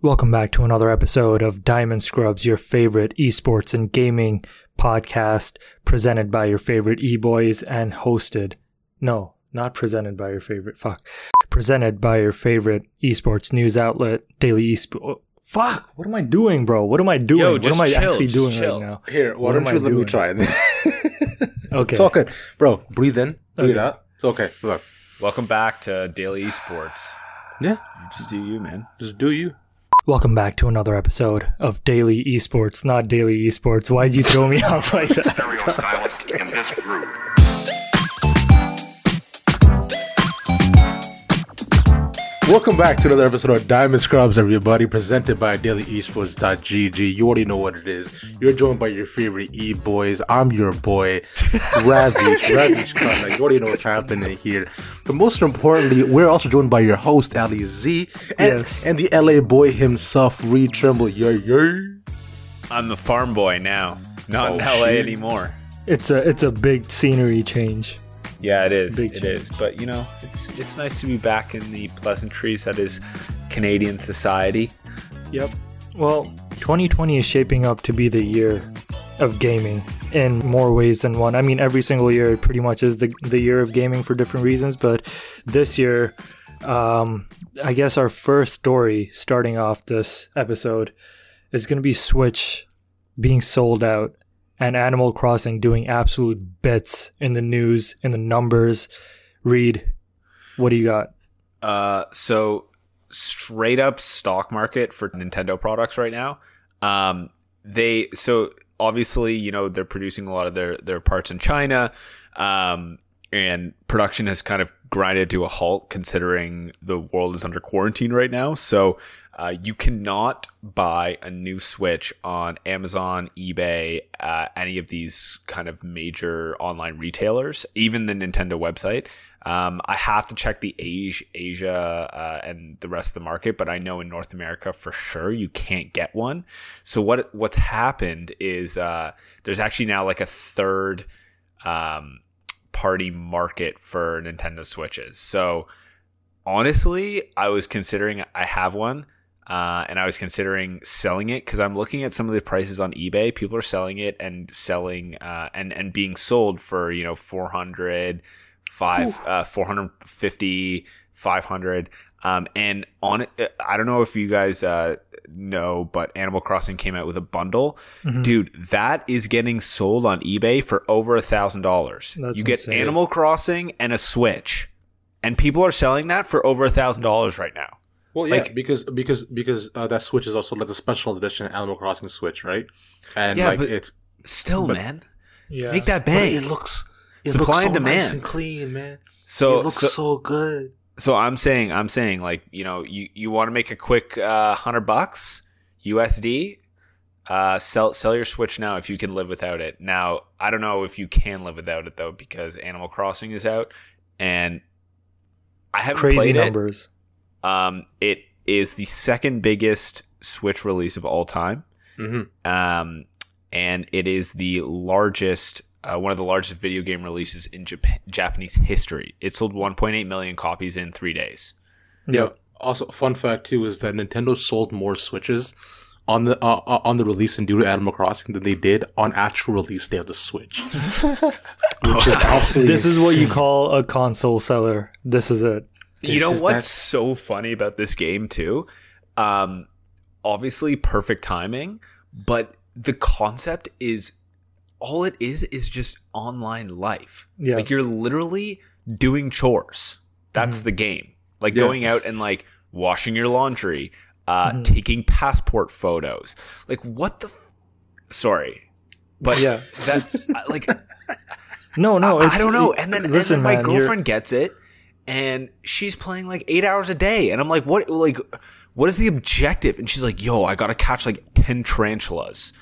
Welcome back to another episode of Diamond Scrubs, your favorite esports and gaming podcast, presented by your favorite e-boys and hosted. No, not presented by your favorite. Fuck. Presented by your favorite esports news outlet, Daily Esport. Oh, fuck. What am I doing, bro? What am I doing? Yo, what am I chill, actually doing chill. right now? Here, why What don't am you I let me doing? try it? Okay. It's all good. Bro, breathe in, breathe Okay. out. It's okay. Look. Welcome back to Daily Esports. Yeah, just do you, man. just do you. Welcome back to another episode of Daily Esports, not Daily Esports. Why'd you throw me off like that? in this group. Welcome back to another episode of Diamond Scrubs, everybody, presented by DailyEsports.gg. You already know what it is. You're joined by your favorite e-boys. I'm your boy, Ravish. Ravish Khanna. You already know what's happening here. But most importantly, we're also joined by your host, Ali Z, and, Yes. and the LA boy himself, Reed Tremble. Yeah, yeah. I'm the farm boy now, not oh, in Oh, LA shit. anymore. It's a it's a big scenery change. Yeah, it is. Big It is. But you know, it's it's nice to be back in the pleasantries that is Canadian society. Yep. Well, 2020 is shaping up to be the year of gaming in more ways than one. I mean, every single year it pretty much is the the year of gaming for different reasons, but this year, um, I guess our first story starting off this episode is going to be Switch being sold out and Animal Crossing doing absolute bits in the news, in the numbers. Reed, what do you got? Uh, so straight up stock market for Nintendo products right now. Um, they so obviously you know they're producing a lot of their their parts in China, um, and production has kind of grinded to a halt considering the world is under quarantine right now. So. Uh, you cannot buy a new Switch on Amazon, eBay, uh, any of these kind of major online retailers, even the Nintendo website. Um, I have to check the Asia, Asia uh, and the rest of the market, but I know in North America for sure you can't get one. So what what's happened is uh, there's actually now like a third um, party market for Nintendo Switches. So honestly, I was considering I have one. Uh, and I was considering selling it because I'm looking at some of the prices on eBay. People are selling it and selling uh, and and being sold for you know 400, five, uh, 450, 500. Um, and on it, I don't know if you guys uh, know, but Animal Crossing came out with a bundle, dude. That is getting sold on eBay for over a thousand dollars. You get insane. Animal Crossing and a Switch, and people are selling that for over a thousand dollars right now. Well, yeah, Like- because because because uh, that Switch is also like the special edition Animal Crossing Switch, right? And Yeah, like but- it's Still, But- man, Yeah. make that but bank. it looks it Supply looks so and nice demand. and clean, man. so it looks so, so, good. so I'm saying I'm saying like you know you you want to make a quick uh, hundred bucks USD. Uh, sell sell your Switch now if you can live without it. Now I don't know if you can live without it though because Animal Crossing is out, and I haven't Crazy played numbers. it. Um, it is the second biggest Switch release of all time. Mm-hmm. um, and it is the largest, uh, one of the largest video game releases in Jap- Japanese history. It sold 1.8 million copies in three days. Yeah. Also, fun fact too is that Nintendo sold more Switches on the uh, uh, on the release and due to Animal Crossing than they did on actual release day of the Switch, which is absolutely This is what you call a console seller. This is it. You know is- what's that's- so funny about this game too? Um, obviously, perfect timing, but the concept is all it is is just online life. Yeah. Like you're literally doing chores. That's the game. Like Yeah. going out and like washing your laundry, uh, taking passport photos. Like what the? F- Sorry, but Yeah. that's like No, no, I, it's, I don't know. And then, listen, and then my man, you're- girlfriend gets it, and she's playing like eight hours a day, and I'm like, what? Like, what is the objective? And she's like, yo, I gotta catch like ten tarantulas.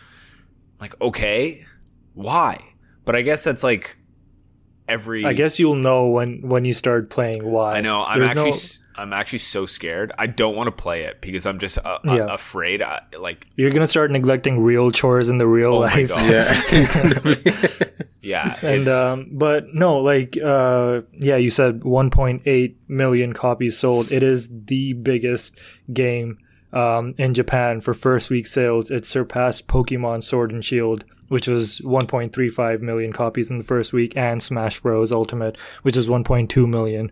I'm like, okay, why? But I guess that's like every. I guess you'll know when when you start playing why. I know. I'm There's actually. no- s I'm actually so scared. I don't want to play it because I'm just uh, uh, afraid. I, like, you're gonna start neglecting real chores in the real oh my life. god. Yeah. Yeah. And um, but no, like uh, yeah, you said 1.8 million copies sold. It is the biggest game um, in Japan for first week sales, it surpassed Pokemon Sword and Shield, which was 1.35 million copies in the first week, and Smash Bros. Ultimate, which is 1.2 million.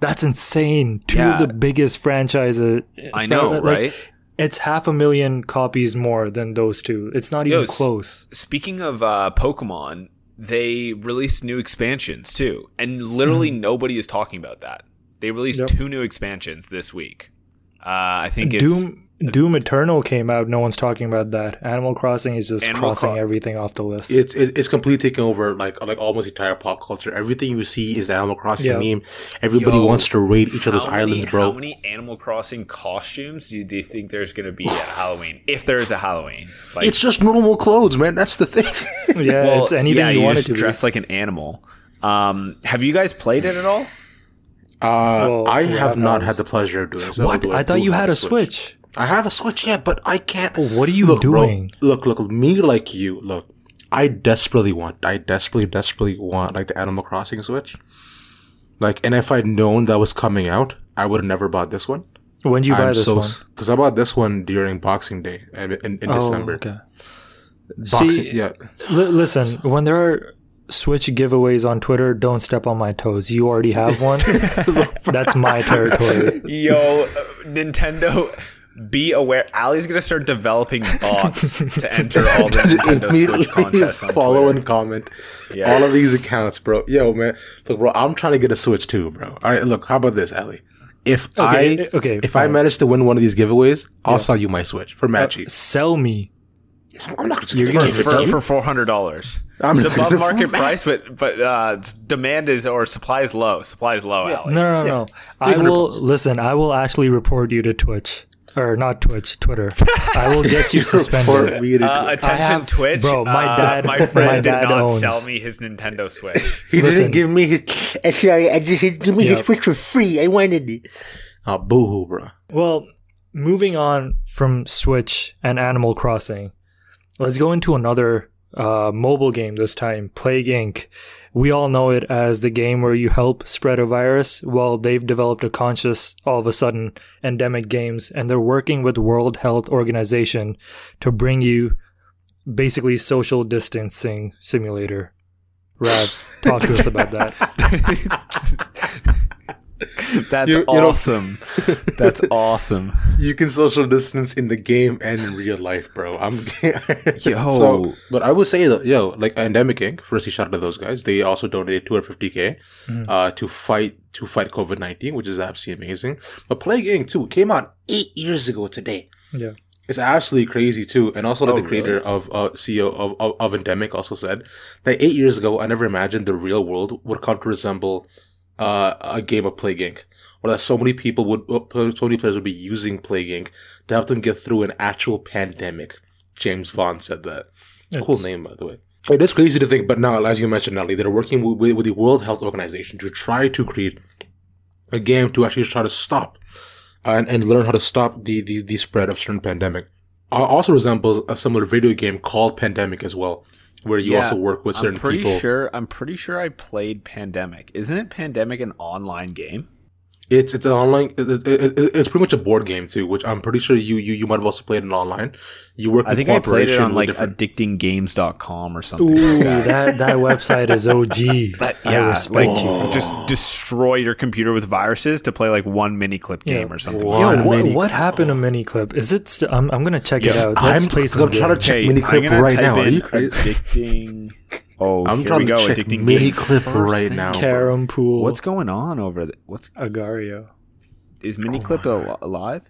That's insane. Two Yeah. of the biggest franchises. I know, like, right? It's half a million copies more than those two. It's not even Yo, s- close. Speaking of uh, Pokemon, they released new expansions too, and literally nobody is talking about that. They released. Yep. two new expansions this week. Uh, I think it's Doom Doom Eternal came out. No one's talking about that. Animal Crossing is just Animal crossing Cro- everything off the list. It's it's, it's completely taking over like like almost entire pop culture. Everything you see is the Animal Crossing Yeah. meme. Everybody Yo, wants to raid each other's many- islands, bro. How many Animal Crossing costumes do you, do you think there's going to be at Halloween? If there is a Halloween, like, it's just normal clothes, man. That's the thing. yeah, well, it's anything yeah, you, want it just to be. dress like an animal. Um, have you guys played it at all? Uh, Well, I have have not had the pleasure of doing so. What? although I thought you had a Switch. I have a Switch, yeah, but I can't. What are you look, bro, doing? look, look, me like you. Look, I desperately want, I desperately, desperately want like the Animal Crossing Switch. Like, and if I'd known that was coming out, I would have never bought this one. When did you buy I'm this so one? because I bought this one during Boxing Day in, in, in Oh, December. okay. Boxing, See- yeah. Li- listen, when there are Switch giveaways on Twitter, don't step on my toes. You already have one. That's my territory. Yo, uh, Nintendo, be aware. Ali's gonna start developing bots to enter all the Nintendo Switch Immediately contests on follow Twitter. and comment Yeah. all of these accounts, bro. Yo, man, look, bro, I'm trying to get a Switch too, bro. All right, look, how about this, Ali? If Okay, I okay, if I manage to win one of these giveaways, I'll sell you my Switch for mad cheap. Sell me. I'm not You're gonna gonna give it for, you. for four hundred dollars. It's above market price, but but uh, demand is or supply is low. Supply is low, Ali. No, no, no. I will bucks. listen. I will actually report you to Twitch or not Twitch, Twitter. I will get you suspended. me to Uh, do it. attention, have- Twitch. bro, my uh, dad- my friend my did not owns- sell me his Nintendo Switch. he listen. didn't give me his. uh, Sorry, I just give me Yep. his Switch for free. I wanted it. Oh, boo-hoo, bro. Well, moving on from Switch and Animal Crossing, let's go into another uh, mobile game this time, Plague Inc. We all know it as the game where you help spread a virus. Well, they've developed a conscious, all of a sudden, Ndemic games, and they're working with World Health Organization to bring you basically social distancing simulator. Rav, talk to us about that. That's You- you awesome. That's awesome. You can social distance in the game and in real life, bro. I'm Yo. So, but I would say that yo, like Ndemic Inc. Firstly, shout out to those guys. They also donated 250k uh, to fight to fight COVID 19, which is absolutely amazing. But Plague Inc. too came out eight years ago today. Yeah. It's absolutely crazy too. And also, like Oh, the creator of uh, CEO of, of of Ndemic also said that eight years ago, I never imagined the real world would come to resemble uh, a game of Plague Inc. Or that so many people would, uh, so many players would be using Plague Inc. to help them get through an actual pandemic. James Vaughan said that. cool name, by the way. It is crazy to think, but now, as you mentioned, Ali, they're working with, with the World Health Organization to try to create a game to actually try to stop and, and learn how to stop the, the, the spread of certain pandemic. Uh, Also resembles a similar video game called Pandemic as well, where you Yeah, also work with I'm certain pretty people. sure. I'm pretty sure I played Pandemic. Isn't it Pandemic an online game? It's it's an online. It, it, it- it's pretty much a board game too, which I'm pretty sure you you, you might have also played it online. You work. I in think I played it cooperation on with like different- addictinggames.com or something. Ooh, like that. that that website is OG. But I yeah, respect like you. just destroy your computer with viruses to play like one mini clip game or something. Wow. like Yo, what, mini what clip. happened to Miniclip? Is it? St- I'm I'm gonna check it out. Let's I'm, play some I'm trying to games. check Hey, mini clip right now. Are you crazy? addicting. Oh, I'm here trying we to go. check addicting mini clip right now. Carrom Pool. What's going on over there? What's Agar.io? is mini clip al- alive?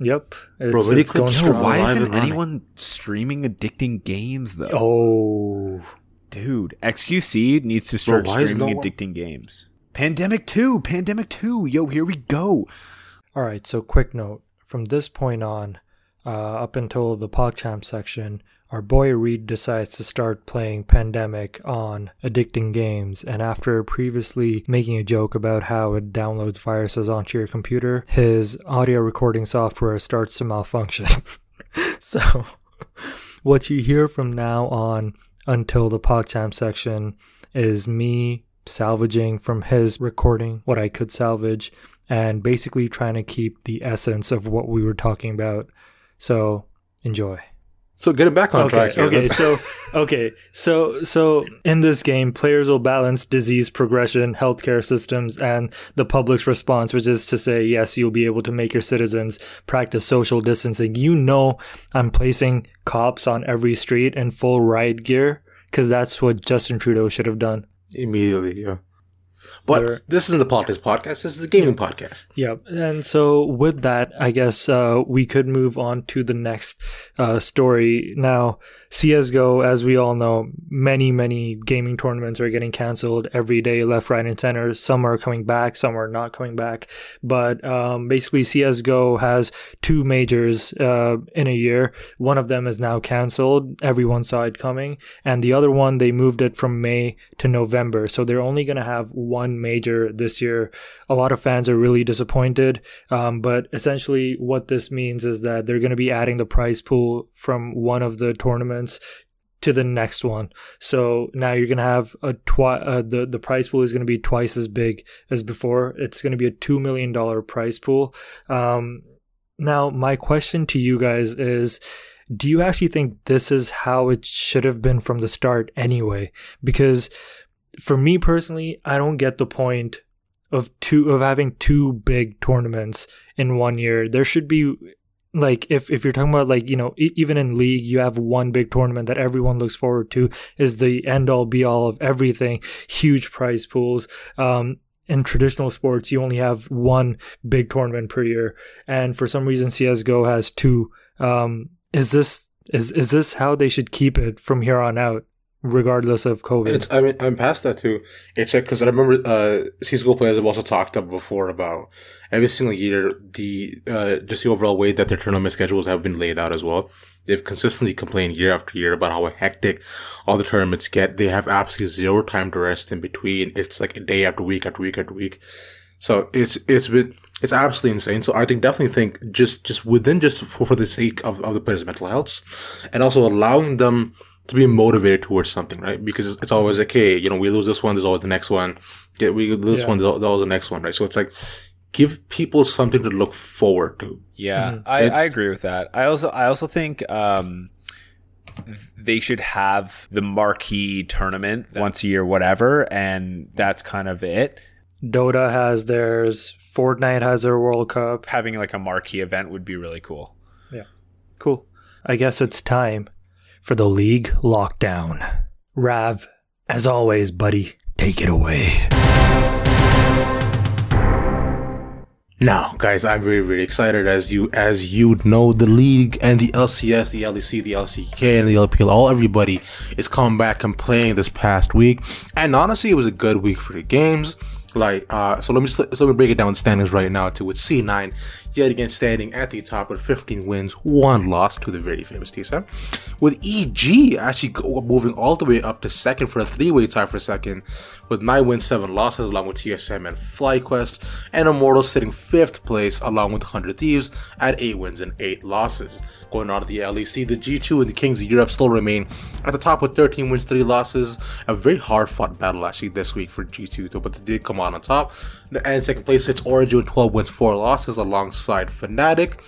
Yep. It's, Bro, it's Miniclip's going still strong. Why isn't and running. anyone streaming addicting games though? Oh, Dude, XQC needs to start why is streaming no one- addicting games. Pandemic 2, Pandemic 2. Yo, here we go. all right. So, quick note: from this point on, uh, up until the PogChamp section, our boy Reed decides to start playing Pandemic on addicting games, and after previously making a joke about how it downloads viruses onto your computer, his audio recording software starts to malfunction. so, what you hear from now on until the PogChamp section is me salvaging from his recording what I could salvage and basically trying to keep the essence of what we were talking about. So enjoy. So getting back on okay, track here. Okay, so okay, so so in this game, players will balance disease progression, healthcare systems, and the public's response, which is to say, yes, you'll be able to make your citizens practice social distancing. You know, I'm placing cops on every street in full riot gear because that's what Justin Trudeau should have done. immediately, yeah. But this isn't the politics podcast. This is the gaming podcast. Yeah, and so with that, I guess uh, we could move on to the next uh, story. Now, CS:GO, as we all know, many many gaming tournaments are getting canceled every day, left, right, and center. Some are coming back, some are not coming back. But um, basically, CS:GO has two majors uh, in a year. One of them is now canceled. Everyone saw it coming, and the other one they moved it from May to November. So they're only going to have one major this year. A lot of fans are really disappointed. Um, but essentially, what this means is that they're going to be adding the prize pool from one of the tournaments to the next one. So now you're going to have a twi- uh, the the prize pool is going to be twice as big as before. It's going to be a 2 million dollar prize pool. Um, now my question to you guys is do you actually think this is how it should have been from the start anyway? Because for me personally, I don't get the point of two of having two big tournaments in one year. There should be like if if you're talking about like you know e- even in league you have one big tournament that everyone looks forward to is the end all be all of everything huge prize pools. Um in traditional sports you only have one big tournament per year. And for some reason CS:GO has two. Um is this is is this how they should keep it from here on out regardless of covid It's, I mean, I'm past that too. It's like, cause I remember, uh, CSGO players have also talked up before about every single year, the, uh, just the overall way that their tournament schedules have been laid out as well. They've consistently complained year after year about how hectic all the tournaments get. They have absolutely zero time to rest in between. It's like a day after week after week after week. So it's, it's been, it's absolutely insane. So I think definitely think just, just within just for, for the sake of, of the players' mental health and also allowing them to be motivated towards something, right? Because it's, it's always like, hey, you know, we lose this one, there's always the next one. Get we lose this Yeah. one, there's al- always the next one, right? So it's like, give people something to look forward to. Yeah, Mhm. I, I agree with that. I also I also think um, they should have the marquee tournament once a year, whatever, and that's kind of it. Dota has theirs Fortnite has their World Cup Having like a marquee event would be really cool. Yeah, cool. I guess it's time for the league lockdown. Rav, as always, buddy, take it away. Now, guys, I'm very, very excited as you, as you know, the league and the LCS, the LEC, the LCK, and the LPL, all everybody is coming back and playing this past week. And honestly, it was a good week for the games. Like, uh, so let me, so let me break it down standings right now to with C9, yet again standing at the top with 15 wins, one loss to the very famous TSM. With EG actually moving all the way up to second for a three-way tie for second, with nine wins, seven losses, along with TSM and FlyQuest, and Immortal sitting fifth place along with 100 Thieves at eight wins and eight losses. Going on to the LEC, the G2 and the Kings of Europe still remain at the top with 13 wins, three losses. A very hard-fought battle actually this week for G2, though, but they did come on on top. And second place sits Origin with 12 wins, four losses, alongside Fnatic.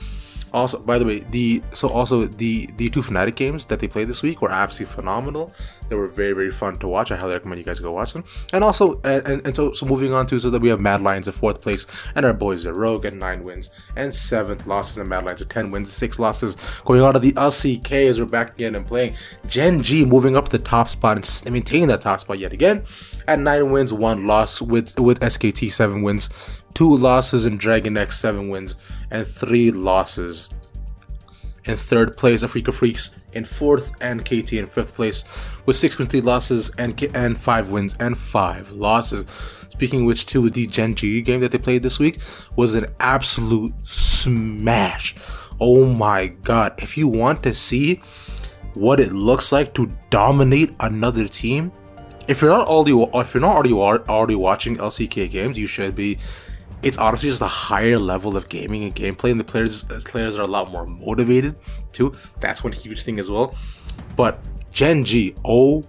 Also, by the way, the so also the the two Fnatic games that they played this week were absolutely phenomenal. They were very very fun to watch. I highly recommend you guys go watch them. And also, and, and, so so moving on to so that we have Mad Lions in fourth place, and our boys at Rogue at nine wins and seventh losses, and Mad Lions at ten wins, six losses. Going on to the LCK as we're back again and playing Gen G, moving up the top spot and maintaining that top spot yet again at nine wins, one loss with with SKT seven wins two losses in Dragon X, seven wins, and three losses. In third place, Afreeca Freecs in fourth, and KT in fifth place with six wins, three losses, and and five wins and five losses. Speaking which, too, the Gen G game that they played this week was an absolute smash. Oh my god! If you want to see what it looks like to dominate another team, if you're not already if you're not already already watching LCK games, you should be. It's honestly just a higher level of gaming and gameplay, and the players players are a lot more motivated too. That's one huge thing as well. But Gen G, oh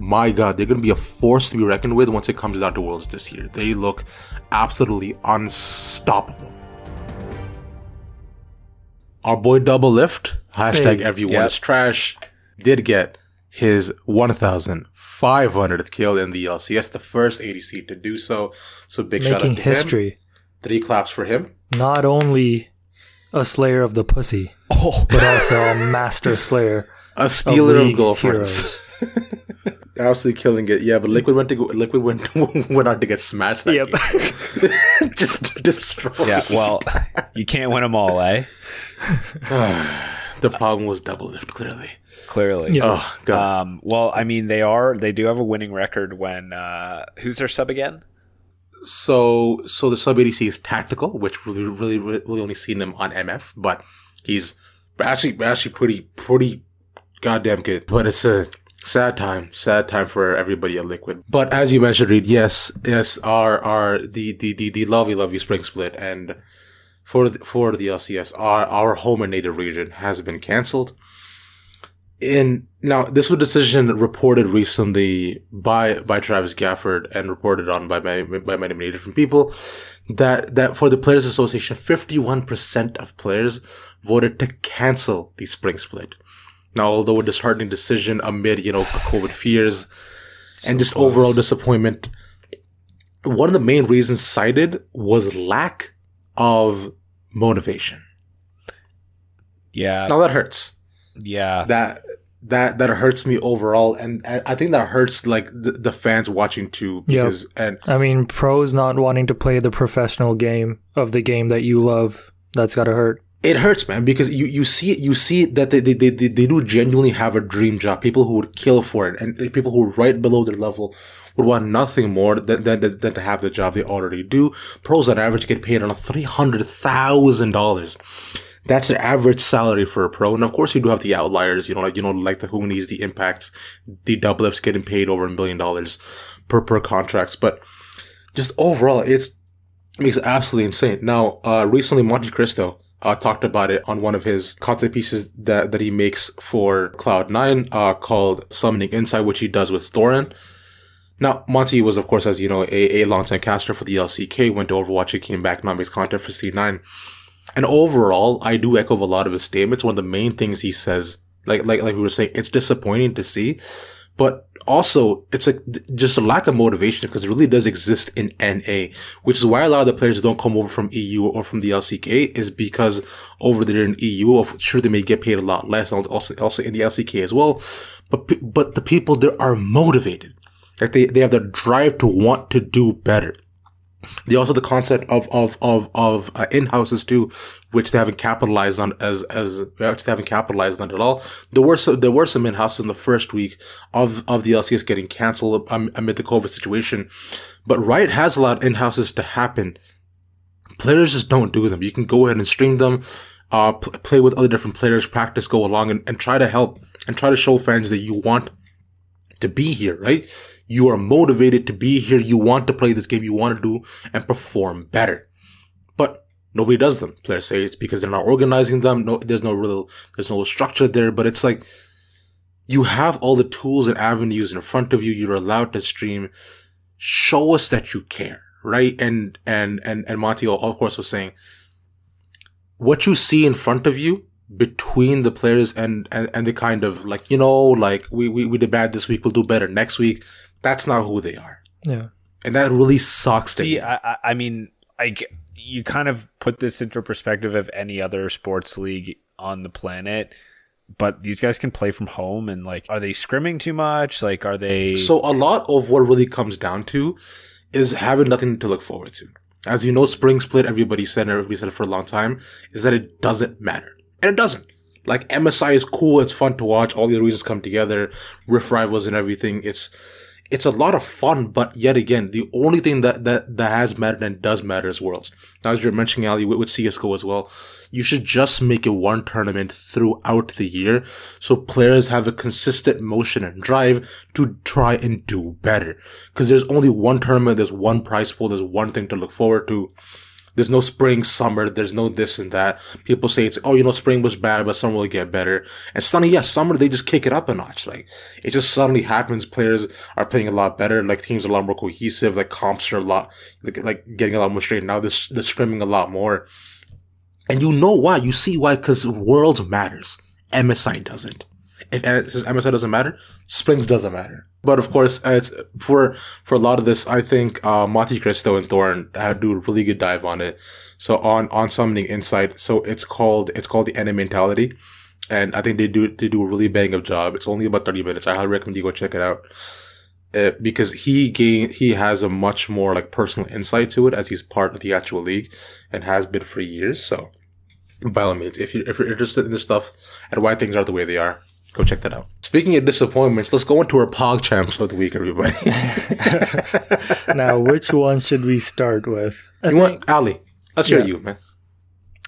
my God, they're going to be a force to be reckoned with once it comes down to Worlds this year. They look absolutely unstoppable. Our boy Doublelift, hashtag Hey. everyone Yep. is trash, did get his 1,500th kill in the uh, LCS, the first ADC to do so. So big shout Making out to him. History. Three claps for him. Not only a slayer of the pussy, Oh, but also a master slayer a stealer of League girlfriends. heroes. Absolutely killing it. Yeah, but Liquid went to go, Liquid went went on to get smashed. That Yep. game. Just destroyed. Yeah, well, you can't win them all, eh? The problem was Doublelift. Clearly. Clearly. Yeah. Oh god. Um, well, I mean, they are. They do have a winning record when. Uh, who's their sub again? So so the sub ADC is tactical, which we've really really only seen him on MF, but he's actually actually pretty pretty goddamn good. But it's a sad time, sad time for everybody at Liquid. But as you mentioned, Reed, yes, yes, our our the the the, the lovely lovely spring split and for the, for the LCS, our our home and native region has been cancelled. In now, this was a decision reported recently by by Travis Gafford and reported on by by, by many many different people that that for the Players Association, fifty one percent of players voted to cancel the spring split. Now, although a disheartening decision amid you know COVID fears and just overall disappointment, one of the main reasons cited was lack of motivation. Yeah, Now that hurts. yeah. That that that hurts me overall, and I think that hurts like the, the fans watching too. Yep. Because and I mean, pros not wanting to play the professional game of the game that you love. That's gotta hurt. it hurts, man, because you, you see you see that they, they, they, they do genuinely have a dream job. People who would kill for it, and people who are right below their level would want nothing more than, than, than, than to have the job they already do. Pros on average get paid on three hundred thousand dollars. That's the average salary for a pro, and of course you do have the outliers. You know, like you know, like the Hunis, the Impacts, the Double getting paid over a million dollars per per contracts. But just overall, it's it makes absolutely insane. Now, uh, recently Monte Cristo uh, talked about it on one of his content pieces that, that he makes for Cloud9, uh, called Summoning Insight, which he does with Thorin. Now, Monty was, of course, as you know, a, a longtime caster for the LCK, went to Overwatch, he came back, now makes content for C9. And overall, I do echo a lot of his statements. One of the main things he says, like, like, like we were saying, it's disappointing to see, but also it's like just a lack of motivation because it really does exist in NA, which is why a lot of the players don't come over from EU or from the LCK is because over there in EU, of- sure they may get paid a lot less, also also in the LCK as well, but but the people there are motivated, like they they have the drive to want to do better. They also the concept of of of of uh, in houses too, which they haven't capitalized on as as which they haven't capitalized on at all. There were some there were some in houses in the first week of of the LCS getting canceled um, amid the COVID situation, but Riot has allowed in houses to happen. Players just don't do them. You can go ahead and stream them, uh, pl- play with other different players, practice, go along, and, and try to help and try to show fans that you want to be here, right? You are motivated to be here. You want to play this game. You want to do and perform better. But nobody does them. Players say it's because they're not organizing them. No, there's no real, there's no structure there. But it's like you have all the tools and avenues in front of you. You're allowed to stream. Show us that you care, right? And and and and Monty, of course, was saying what you see in front of you between the players and, and, and the kind of like, you know, like we, we, we did bad this week, we'll do better next week. That's not who they are. Yeah. And that really sucks to See, me. I, I- I mean, I g- you kind of put this into perspective of any other sports league on the planet, but these guys can play from home and like, are they scrimming too much? Like, are they? So a lot of what really comes down to is having nothing to look forward to. As you know, spring split, everybody said, and everybody said it for a long time, is that it doesn't matter. And it doesn't. Like MSI is cool, it's fun to watch, all the reasons come together, Rift Rivals and everything. It's it's a lot of fun, but yet again, the only thing that, that, that has mattered and does matter is Worlds. Now, as you're mentioning, Ali, with, with CSGO as well, you should just make it one tournament throughout the year so players have a consistent motion and drive to try and do better. Cause there's only one tournament, there's one prize pool, there's one thing to look forward to. There's no spring, summer. There's no this and that. People say it's oh, you know, spring was bad, but summer will get better. And suddenly, yes, summer they just kick it up a notch. Like it just suddenly happens. Players are playing a lot better. Like teams are a lot more cohesive. Like comps are a lot like, like getting a lot more straight. Now this the scrimming a lot more. And you know why? You see why? Because world matters. MSI doesn't. If MSI doesn't matter, Springs doesn't matter. But of course, it's for for a lot of this, I think uh, Monte Cristo and Thorin uh, do a really good dive on it. So on on Summoning Insight, so it's called it's called the Enemy Mentality, and I think they do they do a really bang up job. It's only about thirty minutes. I highly recommend you go check it out. Uh, because he gain he has a much more like personal insight to it as he's part of the actual league and has been for years. So by all means, if you if you're interested in this stuff and why things are the way they are, Go check that out. Speaking of disappointments, let's go into our Pog Champs of the week, everybody. now, which one should we start with? I you think, want Ali? Let's yeah. hear you, man.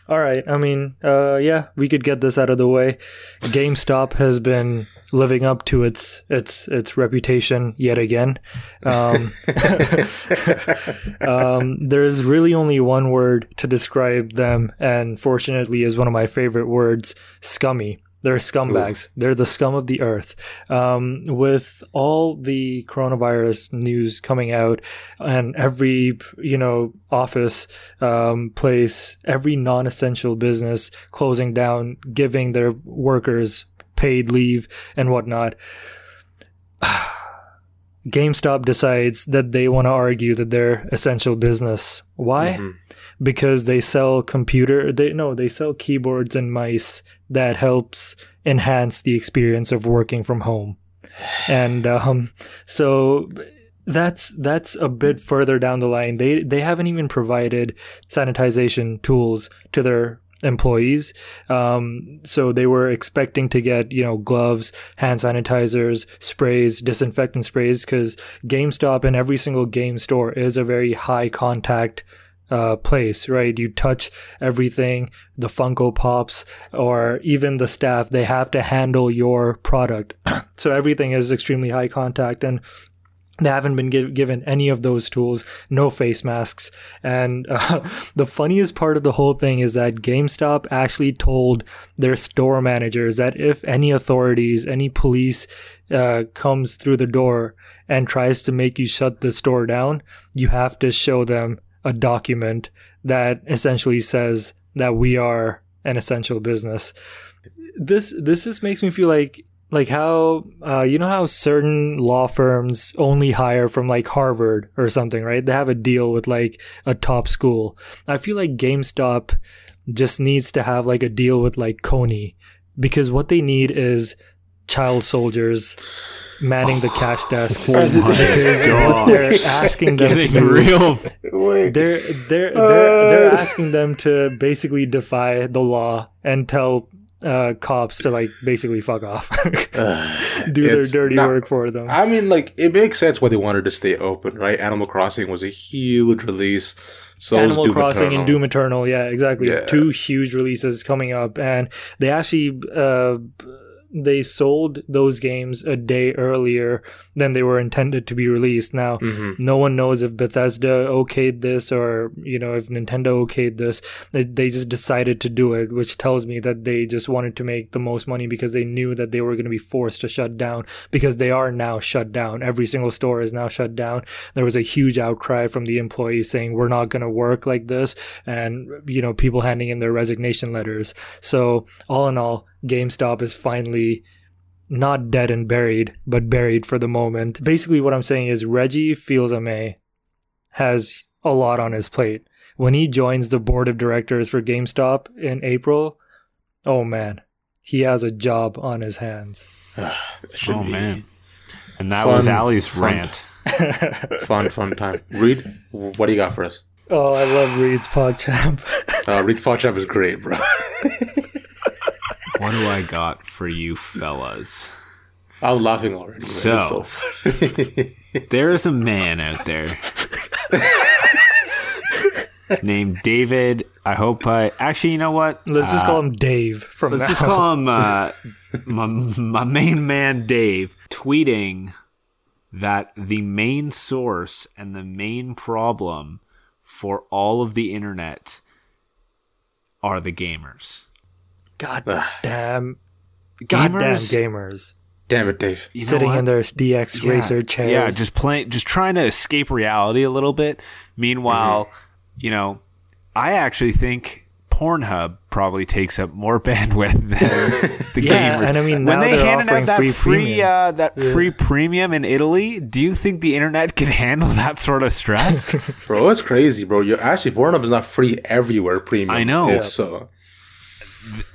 All right. I mean, uh, yeah, we could get this out of the way. GameStop has been living up to its its its reputation yet again. Um, um, there's really only one word to describe them, and fortunately, is one of my favorite words: scummy. They're scumbags. Ooh. They're the scum of the earth. Um, with all the coronavirus news coming out and every, you know, office, um, place, every non-essential business closing down, giving their workers paid leave and whatnot. GameStop decides that they want to argue that they're essential business. Why? Mm-hmm. Because they sell computer they no, they sell keyboards and mice that helps enhance the experience of working from home. And um, so that's that's a bit further down the line. They they haven't even provided sanitization tools to their employees. Um, so they were expecting to get, you know, gloves, hand sanitizers, sprays, disinfectant sprays, because GameStop and every single game store is a very high contact uh, place, right? You touch everything, the Funko Pops, or even the staff, they have to handle your product. so everything is extremely high contact and they haven't been give, given any of those tools, no face masks. And uh, the funniest part of the whole thing is that GameStop actually told their store managers that if any authorities, any police uh, comes through the door and tries to make you shut the store down, you have to show them a document that essentially says that we are an essential business. This this just makes me feel like like how uh, you know how certain law firms only hire from like Harvard or something, right? They have a deal with like a top school. I feel like GameStop just needs to have like a deal with like Kony because what they need is child soldiers manning the cash desks oh because they're asking them Getting to do, real. They're they're they're, they're uh. asking them to basically defy the law and tell uh, cops to like basically fuck off, do their dirty not, work for them. I mean, like it makes sense why they wanted to stay open, right? Animal Crossing was a huge release. So Animal Crossing Eternal. and Doom Eternal, yeah, exactly. Yeah. Two huge releases coming up, and they actually. Uh, they sold those games a day earlier than they were intended to be released. Now, mm-hmm. no one knows if Bethesda okayed this or, you know, if Nintendo okayed this. They, they just decided to do it, which tells me that they just wanted to make the most money because they knew that they were going to be forced to shut down because they are now shut down. Every single store is now shut down. There was a huge outcry from the employees saying, we're not going to work like this. And, you know, people handing in their resignation letters. So all in all, GameStop is finally not dead and buried, but buried for the moment. Basically, what I'm saying is Reggie Fils-Aimé has a lot on his plate. When he joins the board of directors for GameStop in April, oh man, he has a job on his hands. oh man. And that fun, was Ali's fun, rant. fun, fun time. Reed, what do you got for us? Oh, I love Reed's PogChamp. uh, Reed's PogChamp is great, bro. what do I got for you fellas? I'm laughing already. So, so there is a man out there named David. I hope I actually, you know what? Let's uh, just call him Dave. From let's now. just call him uh, my my main man Dave tweeting that the main source and the main problem for all of the internet are the gamers. God damn. God damn Gamers- gamers. Damn it, Dave. You Sitting in their DX Yeah. racer chairs. Yeah, just playing, just trying to escape reality a little bit. Meanwhile, you know, I actually think Pornhub probably takes up more bandwidth than the Yeah, gamers. and I mean, when now they handed offering out that free free, premium. uh, that free premium in Italy, do you think the internet can handle that sort of stress? Bro, it's crazy, bro. You actually Pornhub is not free everywhere. Premium. I know. is, so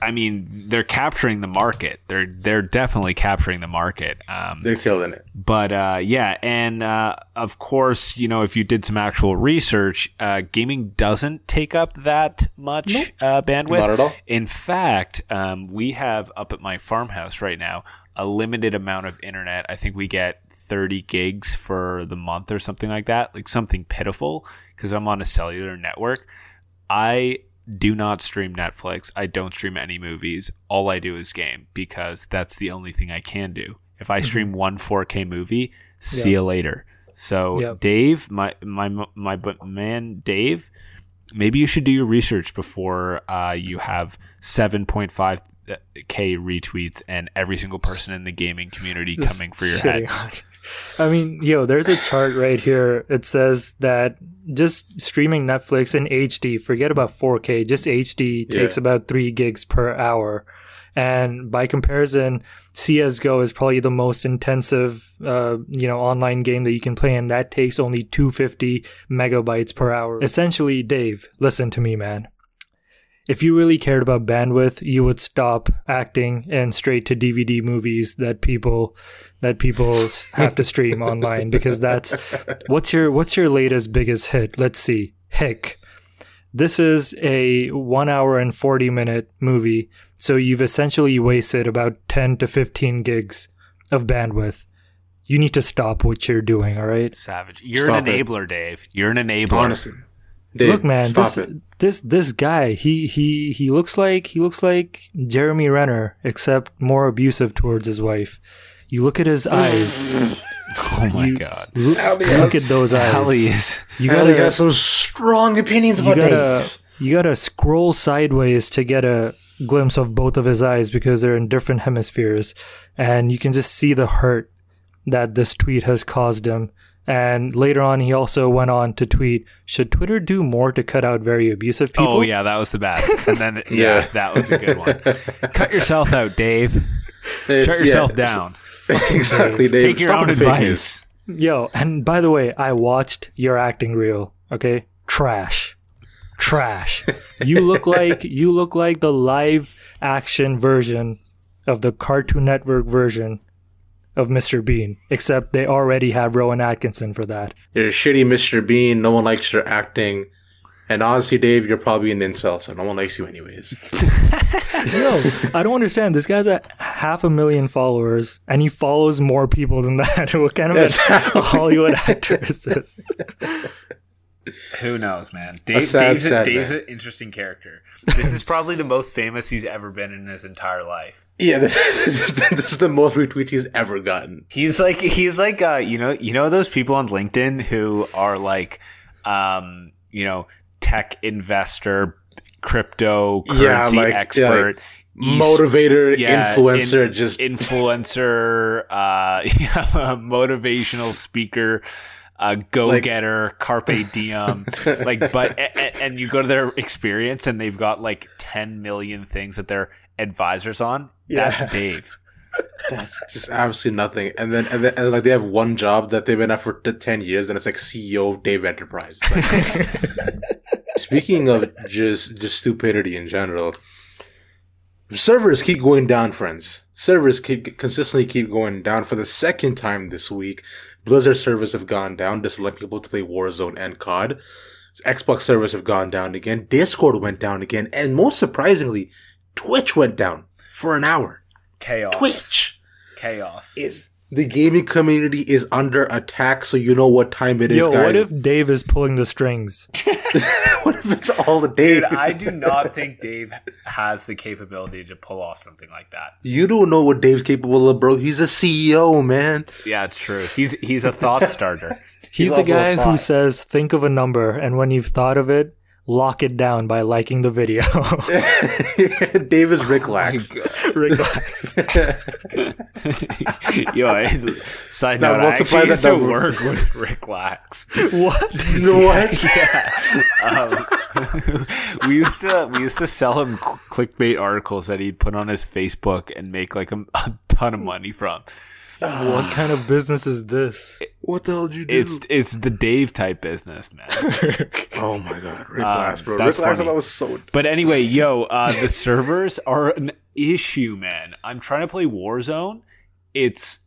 I mean, they're capturing the market. They're they're definitely capturing the market. Um, they're killing it. But uh, yeah, and uh, of course, you know, if you did some actual research, uh, gaming doesn't take up that much uh, bandwidth. Not at all. In fact, um, we have up at my farmhouse right now a limited amount of internet. I think we get 30 gigs for the month or something like that, like something pitiful because I'm on a cellular network. I do not stream Netflix. I don't stream any movies. All I do is game because that's the only thing I can do. If I stream one 4K movie, see you later. So Yep. Dave, my my my man Dave, maybe you should do your research before uh, you have 7.5 k retweets and every single person in the gaming community coming for your head. I mean, yo, there's a chart right here. It says that just streaming Netflix in HD, forget about 4K, just HD takes Yeah. about three gigs per hour. And by comparison, CS:GO is probably the most intensive, uh, you know, online game that you can play, and that takes only 250 megabytes per hour. Essentially, Dave, listen to me, man. If you really cared about bandwidth, you would stop acting and straight to DVD movies that people that people have to stream online because that's what's your what's your latest biggest hit? Let's see. Hick. This is a 1 hour and 40 minute movie, so you've essentially wasted about 10 to 15 gigs of bandwidth. You need to stop what you're doing, all right? Savage. You're Stop an it. enabler, Dave. You're an enabler. Honestly, Dave, Look, man, stop this it. this this guy, he he he looks like he looks like Jeremy Renner, except more abusive towards his wife. You look at his eyes. Oh my god. Look, look at those eyes. Hell. You gotta got some strong opinions you about gotta you gotta scroll sideways to get a glimpse of both of his eyes because they're in different hemispheres, and you can just see the hurt that this tweet has caused him. And later on, he also went on to tweet, "Should Twitter do more to cut out very abusive oh, people?" Oh yeah, that was the best. And then yeah, Yeah. that was a good one. Cut yourself out, Dave. It's- Shut yourself it's- down. exactly, Dave. Take your Stop own with the fake advice. news. Yo, and by the way, I watched your acting reel. Okay, trash, trash. You look like you look like the live action version of the Cartoon Network version of Mr. Bean, except they already have Rowan Atkinson for that. You're a shitty Mr. Bean. No one likes your acting. And honestly, Dave, you're probably an incel, so no one likes you anyways. Yo, I don't understand. This guy's at half a million followers, and he follows more people than that. what kind of a Hollywood actor is this? Who knows, man? Dave, sad, Dave's, a, sad Dave's man. an interesting character. This is probably the most famous he's ever been in his entire life. Yeah, this is, this is the most retweets he's ever gotten. He's like he's like uh you know you know those people on LinkedIn who are like um you know tech investor crypto currency Yeah, like- yeah, expert East- Motivator, yeah, influencer, in- just influencer uh yeah, motivational speaker uh, go-getter, carpe diem, like, but a- a- and you go to their experience and they've got like 10 million things that they're advisors on. That's Dave. that's just absolutely nothing. And then, and then, and like they have one job that they've been at for ten years, and it's like CEO of Dave Enterprise. Like- Speaking of just just stupidity in general, servers keep going down, friends. Servers keep consistently keep going down for the second time this week. Blizzard servers have gone down, just allowing people to play Warzone and COD. Xbox servers have gone down again. Discord went down again, and most surprisingly, Twitch went down for an hour. Chaos. Twitch Chaos. is the gaming community is under attack, so you know what time it is, Yo, guys. what if Dave is pulling the strings? what if it's all the day? Dude, I do not think Dave has the capability to pull off something like that. you don't know what Dave's capable of, bro. He's a CEO, man. Yeah, it's true. He's he's a thought starter. He's the guy who says, think of a number, and when you've thought of it, lock it down by liking the video. Davis Rick Lax. Relax. Yo, I, side Now note, I multiply actually that used to number. work with Rick Lax. what? You know what? Um, we used to we used to sell him clickbait articles that he'd put on his Facebook and make like a, a ton of money from. what kind of business is this? What the hell did you do? It's it's the Dave type business, man. oh my god, Rick Um, Glass, bro. Rick that's Glass, funny. that was so. But anyway, yo, uh, the servers are an issue, man. I'm trying to play Warzone. It's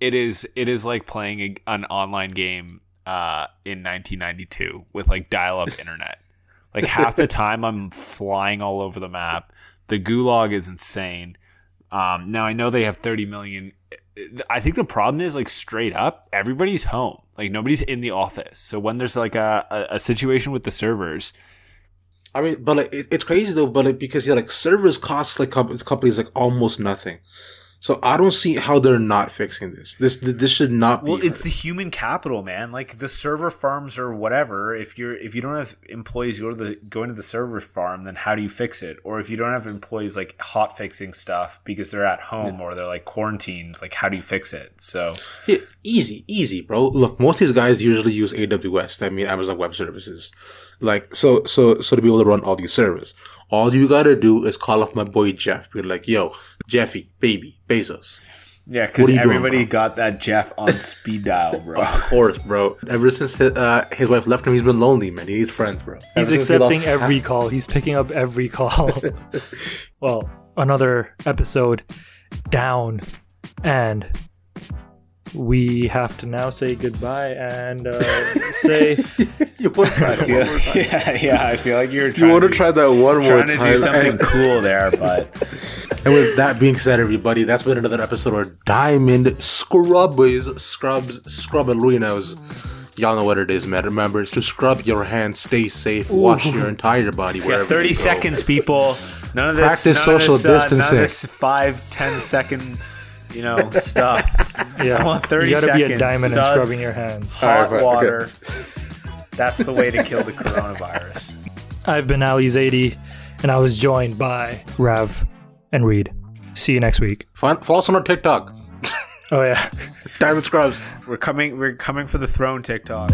it is it is like playing a, an online game uh, in 1992 with like dial-up internet. Like half the time, I'm flying all over the map. The gulag is insane. Um, now I know they have 30 million. I think the problem is like straight up, everybody's home. Like nobody's in the office. So when there's like a, a, a situation with the servers, I mean, but like, it, it's crazy though. But like, because yeah, like servers cost like com- companies like almost nothing. So I don't see how they're not fixing this. This this should not be. Well, it's the human capital, man. Like the server farms or whatever. If you're if you don't have employees go to the going to the server farm, then how do you fix it? Or if you don't have employees like hot fixing stuff because they're at home or they're like quarantined, like how do you fix it? So Yeah, easy, easy, bro. Look, most of these guys usually use AWS. I mean, Amazon Web Services. Like, so, so, so to be able to run all these servers, all you gotta do is call up my boy Jeff. Be like, yo, Jeffy, baby, Bezos. yeah, because are you doing, everybody got that Jeff on speed dial, bro. Of course, bro. Ever since his, uh, his wife left him, he's been lonely, man. He needs friends, bro. He's Ever since he lost accepting every call. He's picking up every call. well, another episode down, and we have to now say goodbye and uh, say you want to try I that feel, one more time? yeah, yeah. I feel like you're You want to to try that one more time. trying to do something And- cool there, but And with that being said, everybody, that's been another episode of Diamond Scrubbies Scrubs, Scrubs, Scrubalinos. Y'all know what it is, man. Remember, it's to scrub your hands, stay safe, wash your entire body. Wherever Yeah, 30 you go. seconds, people. None of this. Practice none of social this, uh, None distancing. of this five, 10 second, you know, stuff. yeah, I want 30 you gotta be a seconds. diamond and Suds. scrubbing your hands. Hot Alright, fine, water. That's the way to kill the coronavirus. I've been Ali Zaidi, and I was joined by Rav and Reed. See you next week. Find, follow us on our TikTok. Oh yeah. Diamond Scrubs. We're coming. We're coming for the throne, TikTok.